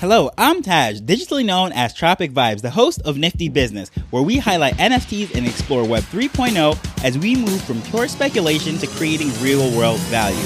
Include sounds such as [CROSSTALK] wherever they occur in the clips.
Hello, I'm Taj, digitally known as Tropic Vibes, the host of Nifty Business, where we highlight NFTs and explore Web 3.0 as we move from pure speculation to creating real world value.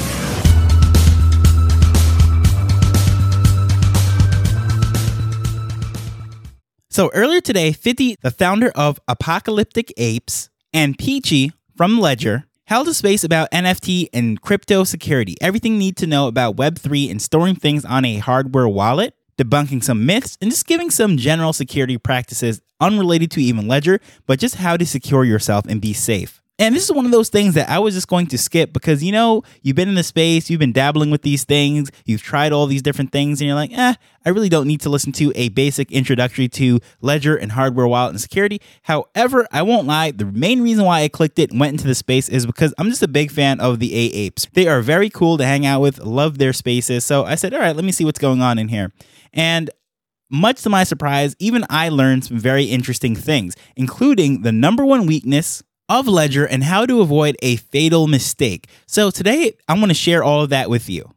So earlier today, Fity, the founder of Apocalyptic Apes, and Peachy from Ledger held a space about NFT and crypto security. Everything you need to know about Web3 and storing things on a hardware wallet debunking some myths, and just giving some general security practices unrelated to even Ledger, but just how to secure yourself and be safe. And this is one of those things that I was just going to skip because you know, you've been in the space, you've been dabbling with these things, you've tried all these different things, and you're like, eh, I really don't need to listen to a basic introductory to Ledger and hardware wallet and security. However, I won't lie, the main reason why I clicked it and went into the space is because I'm just a big fan of the AApes. They are very cool to hang out with, love their spaces. So I said, all right, let me see what's going on in here. And much to my surprise, even I learned some very interesting things, including the number one weakness of Ledger and how to avoid a fatal mistake. So today, I'm going to share all of that with you.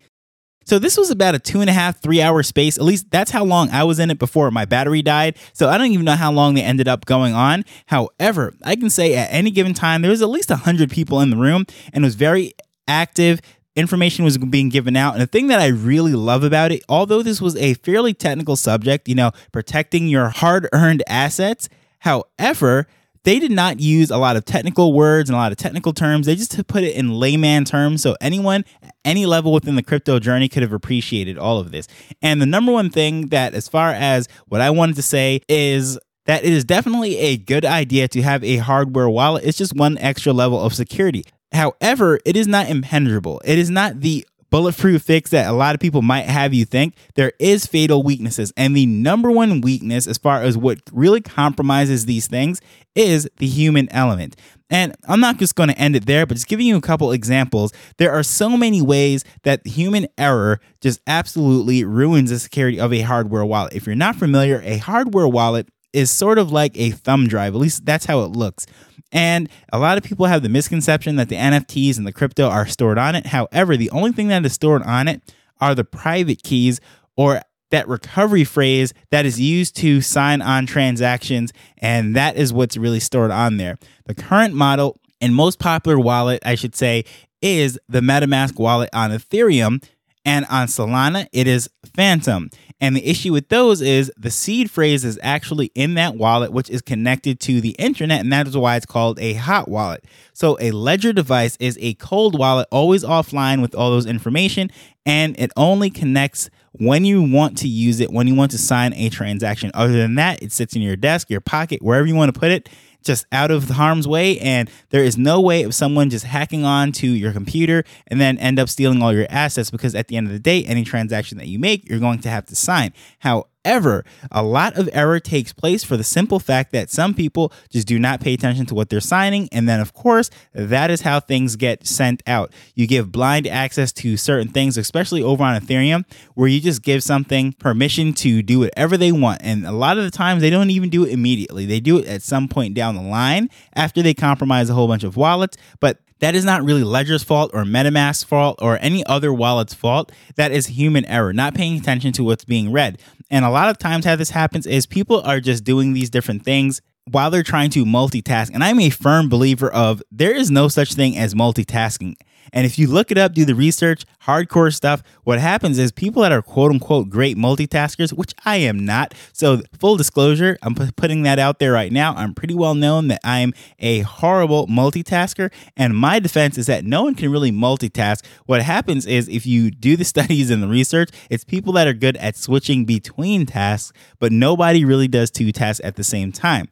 So this was about a two and a half, three hour space. At least that's how long I was in it before my battery died. So I don't even know how long they ended up going on. However, I can say at any given time, there was at least 100 people in the room and it was very active information was being given out. And the thing that I really love about it, although this was a fairly technical subject, you know, protecting your hard earned assets, however, they did not use a lot of technical words and a lot of technical terms. They just put it in layman terms. So anyone, any level within the crypto journey could have appreciated all of this. And the number one thing that, as far as what I wanted to say, is that it is definitely a good idea to have a hardware wallet. It's just one extra level of security. However, it is not impenetrable. It is not the bulletproof fix that a lot of people might have you think. There is fatal weaknesses. And the number one weakness, as far as what really compromises these things, is the human element. And I'm not just going to end it there, but just giving you a couple examples. There are so many ways that human error just absolutely ruins the security of a hardware wallet. If you're not familiar, a hardware wallet is sort of like a thumb drive. At least that's how it looks. And a lot of people have the misconception that the NFTs and the crypto are stored on it. However, the only thing that is stored on it are the private keys or that recovery phrase that is used to sign on transactions. And that is what's really stored on there. The current model and most popular wallet, I should say, is the MetaMask wallet on Ethereum. And on Solana, it is Phantom. And the issue with those is the seed phrase is actually in that wallet, which is connected to the internet, and that is why it's called a hot wallet. So a ledger device is a cold wallet, always offline with all those information, and it only connects when you want to use it, when you want to sign a transaction. Other than that, it sits in your desk, your pocket, wherever you want to put it just out of harm's way and there is no way of someone just hacking on to your computer and then end up stealing all your assets because at the end of the day any transaction that you make you're going to have to sign. How However, a lot of error takes place for the simple fact that some people just do not pay attention to what they're signing. And then, of course, that is how things get sent out. You give blind access to certain things, especially over on Ethereum, where you just give something permission to do whatever they want. And a lot of the times, they don't even do it immediately. They do it at some point down the line after they compromise a whole bunch of wallets. But that is not really Ledger's fault or MetaMask's fault or any other wallet's fault. That is human error, not paying attention to what's being read. And a lot of times, how this happens is people are just doing these different things while they're trying to multitask. And I'm a firm believer of there is no such thing as multitasking. And if you look it up, do the research, hardcore stuff, what happens is people that are quote unquote great multitaskers, which I am not. So, full disclosure, I'm putting that out there right now. I'm pretty well known that I'm a horrible multitasker. And my defense is that no one can really multitask. What happens is if you do the [LAUGHS] studies and the research, it's people that are good at switching between tasks, but nobody really does two tasks at the same time.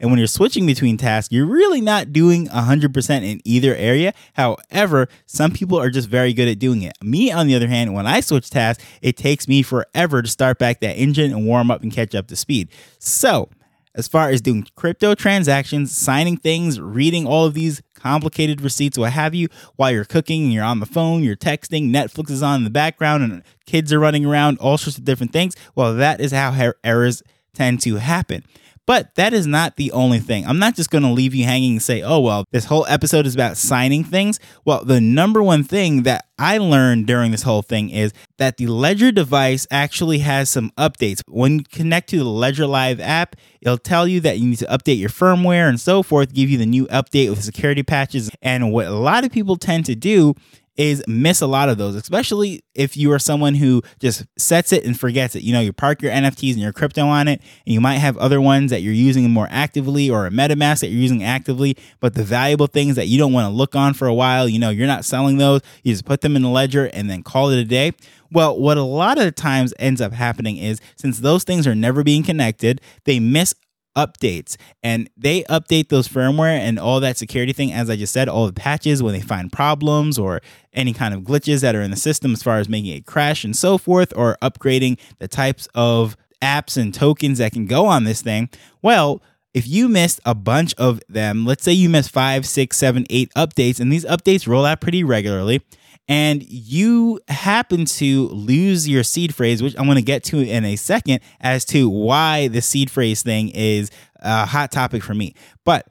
And when you're switching between tasks, you're really not doing 100% in either area. However, some people are just very good at doing it. Me, on the other hand, when I switch tasks, it takes me forever to start back that engine and warm up and catch up to speed. So, as far as doing crypto transactions, signing things, reading all of these complicated receipts, what have you, while you're cooking and you're on the phone, you're texting, Netflix is on in the background, and kids are running around, all sorts of different things. Well, that is how errors tend to happen. But that is not the only thing. I'm not just going to leave you hanging and say, oh, well, this whole episode is about signing things. Well, the number one thing that I learned during this whole thing is that the Ledger device actually has some updates. When you connect to the Ledger Live app, it'll tell you that you need to update your firmware and so forth, give you the new update with security patches. And what a lot of people tend to do is miss a lot of those, especially if you are someone who just sets it and forgets it. You know, you park your NFTs and your crypto on it, and you might have other ones that you're using more actively or a MetaMask that you're using actively, but the valuable things that you don't want to look on for a while, you know, you're not selling those. You just put them in the ledger and then call it a day. Well, what a lot of times ends up happening is since those things are never being connected, they miss updates. And they update those firmware and all that security thing as i just said all the patches when they find problems or any kind of glitches that are in the system as far as making it crash and so forth or upgrading the types of apps and tokens that can go on this thing. Well if you missed a bunch of them let's say you missed five six seven eight updates and these updates roll out pretty regularly and you happen to lose your seed phrase, which I'm going to get to in a second as to why the seed phrase thing is a hot topic for me. But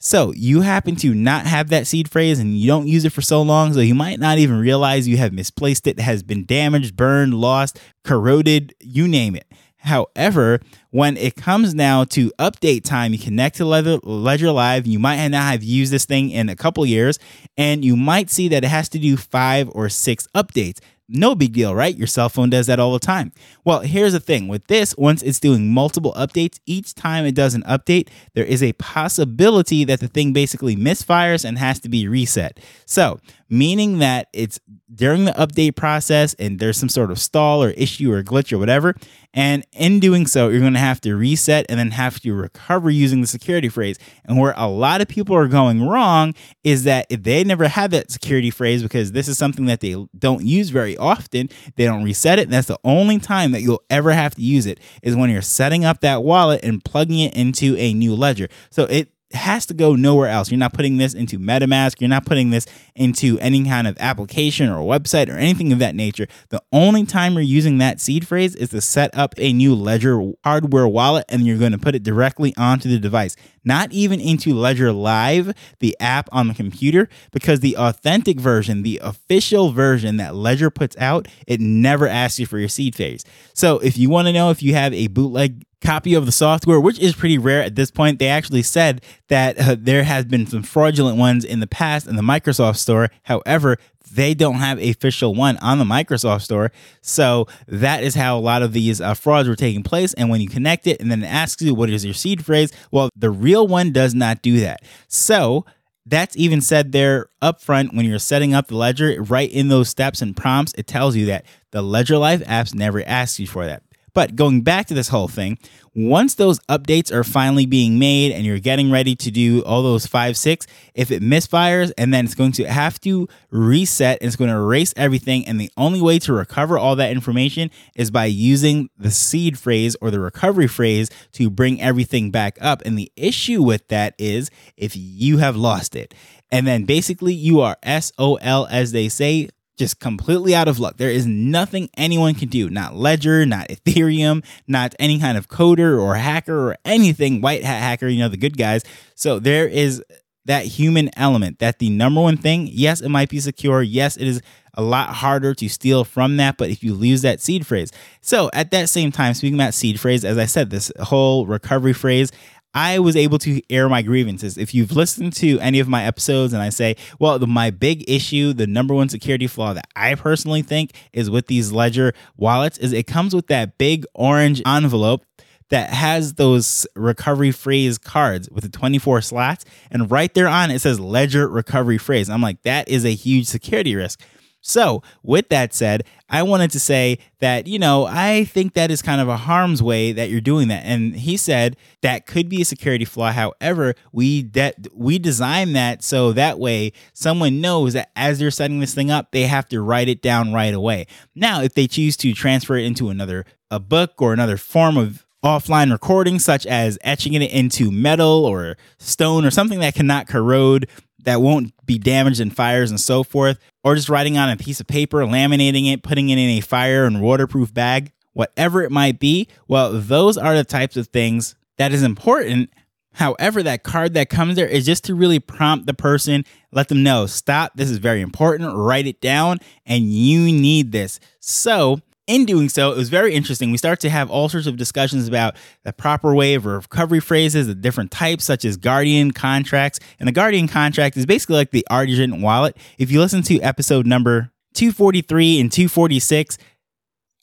so you happen to not have that seed phrase and you don't use it for so long, so you might not even realize you have misplaced it, has been damaged, burned, lost, corroded, you name it. However, when it comes now to update time, you connect to Ledger Live. You might not have used this thing in a couple years, and you might see that it has to do five or six updates. No big deal, right? Your cell phone does that all the time. Well, here's the thing with this, once it's doing multiple updates, each time it does an update, there is a possibility that the thing basically misfires and has to be reset. So, meaning that it's during the update process and there's some sort of stall or issue or glitch or whatever. And in doing so, you're going to have to reset and then have to recover using the security phrase. And where a lot of people are going wrong is that they never had that security phrase because this is something that they don't use very often, they don't reset it. And that's the only time that you'll ever have to use it is when you're setting up that wallet and plugging it into a new ledger. So it has to go nowhere else. You're not putting this into MetaMask. You're not putting this into any kind of application or website or anything of that nature. The only time you're using that seed phrase is to set up a new Ledger hardware wallet and you're going to put it directly onto the device, not even into Ledger Live, the app on the computer, because the authentic version, the official version that Ledger puts out, it never asks you for your seed phrase. So if you want to know if you have a bootleg copy of the software, which is pretty rare at this point. They actually said that uh, there has been some fraudulent ones in the past in the Microsoft Store. However, they don't have a official one on the Microsoft Store. So that is how a lot of these uh, frauds were taking place. And when you connect it and then it asks you what is your seed phrase, well, the real one does not do that. So that's even said there up front when you're setting up the ledger, right in those steps and prompts, it tells you that the Ledger Live apps never ask you for that. But going back to this whole thing, once those updates are finally being made and you're getting ready to do all those five, six, if it misfires and then it's going to have to reset, it's going to erase everything. And the only way to recover all that information is by using the seed phrase or the recovery phrase to bring everything back up. And the issue with that is if you have lost it. And then basically you are SOL, as they say, just completely out of luck. There is nothing anyone can do, not Ledger, not Ethereum, not any kind of coder or hacker or anything, white hat hacker, you know, the good guys. So there is that human element that the number one thing, yes, it might be secure. Yes, it is a lot harder to steal from that, but if you lose that seed phrase. So at that same time, speaking about seed phrase, as I said, this whole recovery phrase, I was able to air my grievances. If you've listened to any of my episodes and I say, well, the, my big issue, the number one security flaw that I personally think is with these Ledger wallets is it comes with that big orange envelope that has those recovery phrase cards with the 24 slots. And right there on it says Ledger recovery phrase. I'm like, that is a huge security risk. So, with that said, I wanted to say that, you know, I think that is kind of a harm's way that you're doing that. And he said that could be a security flaw. However, we de- we design that so that way someone knows that as they're setting this thing up, they have to write it down right away. Now, if they choose to transfer it into another a book or another form of offline recording, such as etching it into metal or stone or something that cannot corrode that won't be damaged in fires and so forth, or just writing on a piece of paper, laminating it, putting it in a fire and waterproof bag, whatever it might be. Well, those are the types of things that is important. However, that card that comes there is just to really prompt the person, let them know, stop, this is very important, write it down, and you need this. So, in doing so, it was very interesting. We start to have all sorts of discussions about the proper way of recovery phrases, the different types, such as guardian contracts. And the guardian contract is basically like the Argent wallet. If you listen to episode number 243 and 246,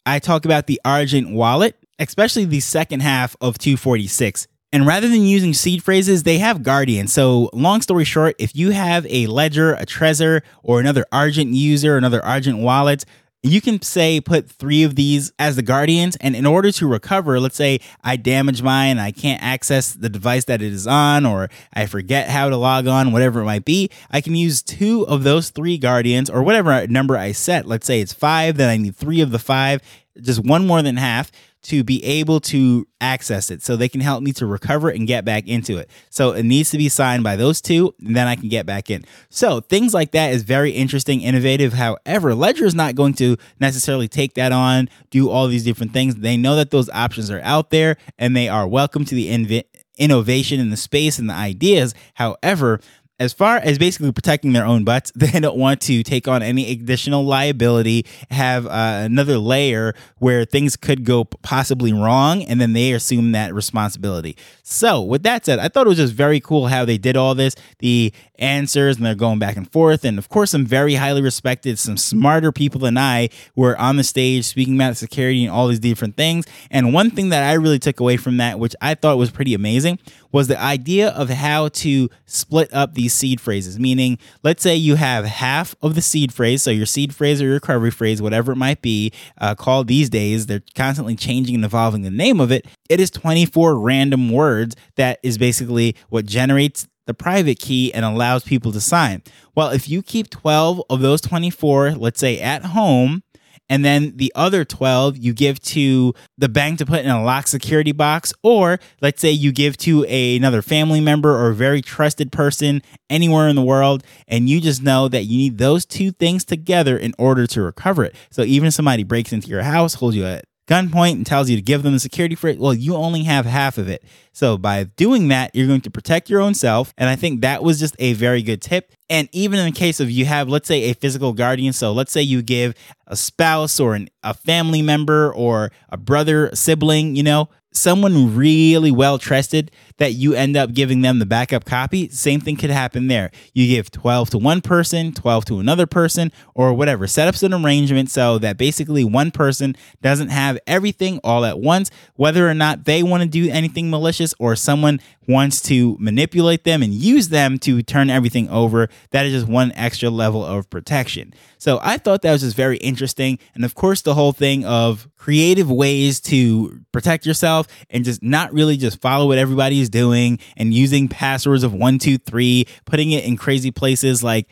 I talk about the Argent wallet, especially the second half of 246. And rather than using seed phrases, they have Guardian. So, long story short, if you have a Ledger, a Trezor, or another Argent user, another Argent wallet, you can say put three of these as the guardians and in order to recover let's say i damage mine i can't access the device that it is on or i forget how to log on whatever it might be i can use two of those three guardians or whatever number i set. Let's say it's five then i need three of the five just one more than half to be able to access it so they can help me to recover and get back into it. So it needs to be signed by those two, and then I can get back in. So things like that is very interesting, innovative. However, Ledger is not going to necessarily take that on, do all these different things. They know that those options are out there and they are welcome to the inv- innovation in the space and the ideas. However, as far as basically protecting their own butts, [LAUGHS] they don't want to take on any additional liability, have uh, another layer where things could go possibly wrong, and then they assume that responsibility. So, with that said, I thought it was just very cool how they did all this, the answers, and they're going back and forth. And of course, some very highly respected, some smarter people than I were on the stage speaking about security and all these different things. And one thing that I really took away from that, which I thought was pretty amazing, was the idea of how to split up these seed phrases. Meaning, let's say you have half of the seed phrase, so your seed phrase or your recovery phrase, whatever it might be, uh, called these days, they're constantly changing and evolving the name of it. It is 24 random words that is basically what generates the private key and allows people to sign. Well, if you keep 12 of those 24, let's say at home, and then the other 12 you give to the bank to put in a locked security box or let's say you give to a, another family member or a very trusted person anywhere in the world and you just know that you need those two things together in order to recover it. So even if somebody breaks into your house holds you at gunpoint and tells you to give them the security for it, well, you only have half of it. So by doing that, you're going to protect your own self. And I think that was just a very good tip. And even in the case of you have, let's say, a physical guardian. So let's say you give a spouse or an, a family member or a brother, sibling, you know, someone really well trusted that you end up giving them the backup copy, same thing could happen there. You give 12 to one person, 12 to another person, or whatever. Set up an arrangement so that basically one person doesn't have everything all at once, whether or not they want to do anything malicious or someone wants to manipulate them and use them to turn everything over. That is just one extra level of protection. So I thought that was just very interesting. And of course, the whole thing of creative ways to protect yourself and just not really just follow what everybody is doing and using passwords of one, two, three, putting it in crazy places like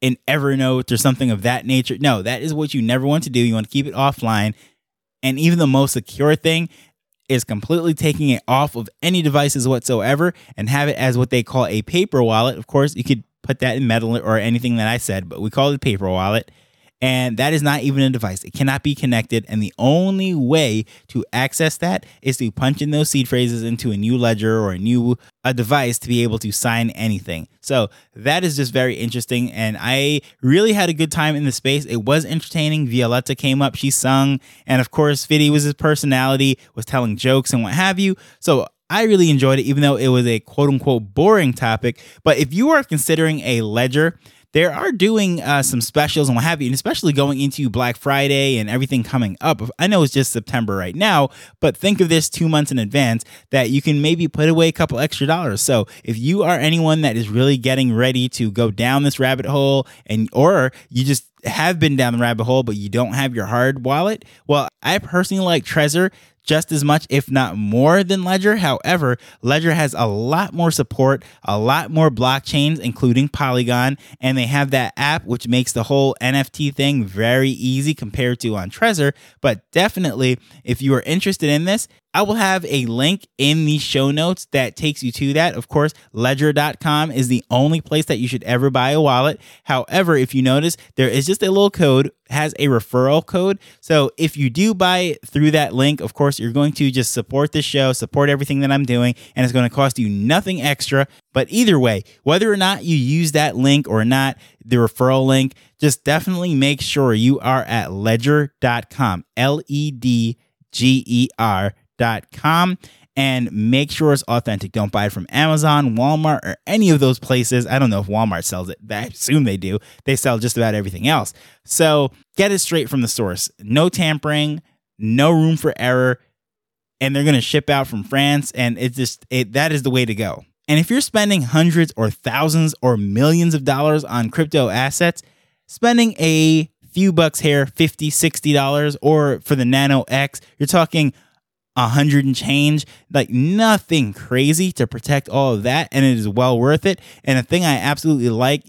in Evernote or something of that nature. No, that is what you never want to do. You want to keep it offline. And even the most secure thing is completely taking it off of any devices whatsoever and have it as what they call a paper wallet. Of course, you could put that in metal or anything that I said, but we call it paper wallet. And that is not even a device. It cannot be connected. And the only way to access that is to punch in those seed phrases into a new ledger or a new a device to be able to sign anything. So that is just very interesting. And I really had a good time in the space. It was entertaining. Violetta came up, she sung. And of course, Fity was his personality, was telling jokes and what have you. So I really enjoyed it, even though it was a quote unquote boring topic. But if you are considering a ledger, they are doing uh, some specials and what have you, and especially going into Black Friday and everything coming up. I know it's just September right now, but think of this two months in advance that you can maybe put away a couple extra dollars. So if you are anyone that is really getting ready to go down this rabbit hole, and or you just have been down the rabbit hole, but you don't have your hard wallet, well, I personally like Trezor just as much, if not more, than Ledger. However, Ledger has a lot more support, a lot more blockchains, including Polygon, and they have that app which makes the whole NFT thing very easy compared to on Trezor. But definitely, if you are interested in this, I will have a link in the show notes that takes you to that. Of course, ledger.com is the only place that you should ever buy a wallet. However, if you notice, there is just a little code has a referral code. So if you do buy it through that link, of course, you're going to just support the show, support everything that I'm doing, and it's going to cost you nothing extra. But either way, whether or not you use that link or not, the referral link, just definitely make sure you are at ledger.com, L E D G E R.com and make sure it's authentic. Don't buy it from Amazon, Walmart, or any of those places. I don't know if Walmart sells it. [LAUGHS] I assume they do. They sell just about everything else. So get it straight from the source. No tampering, no room for error. And they're going to ship out from France. And it's just, it, that is the way to go. And if you're spending hundreds or thousands or millions of dollars on crypto assets, spending a few bucks here, 50, 60 dollars, or for the Nano X, you're talking a hundred and change, like nothing crazy to protect all of that, and it is well worth it. And the thing I absolutely like,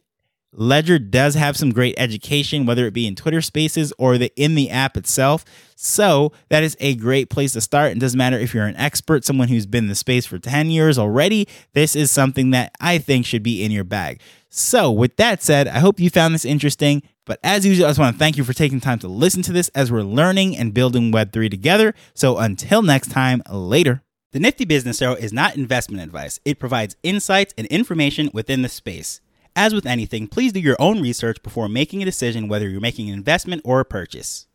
Ledger does have some great education, whether it be in Twitter Spaces or the in the app itself. So that is a great place to start. It doesn't matter if you're an expert, someone who's been in the space for 10 years already. This is something that I think should be in your bag. So, with that said, I hope you found this interesting. But as usual, I just want to thank you for taking time to listen to this as we're learning and building Web3 together. So until next time, later. The Nifty Business Arrow is not investment advice, it provides insights and information within the space. As with anything, please do your own research before making a decision whether you're making an investment or a purchase.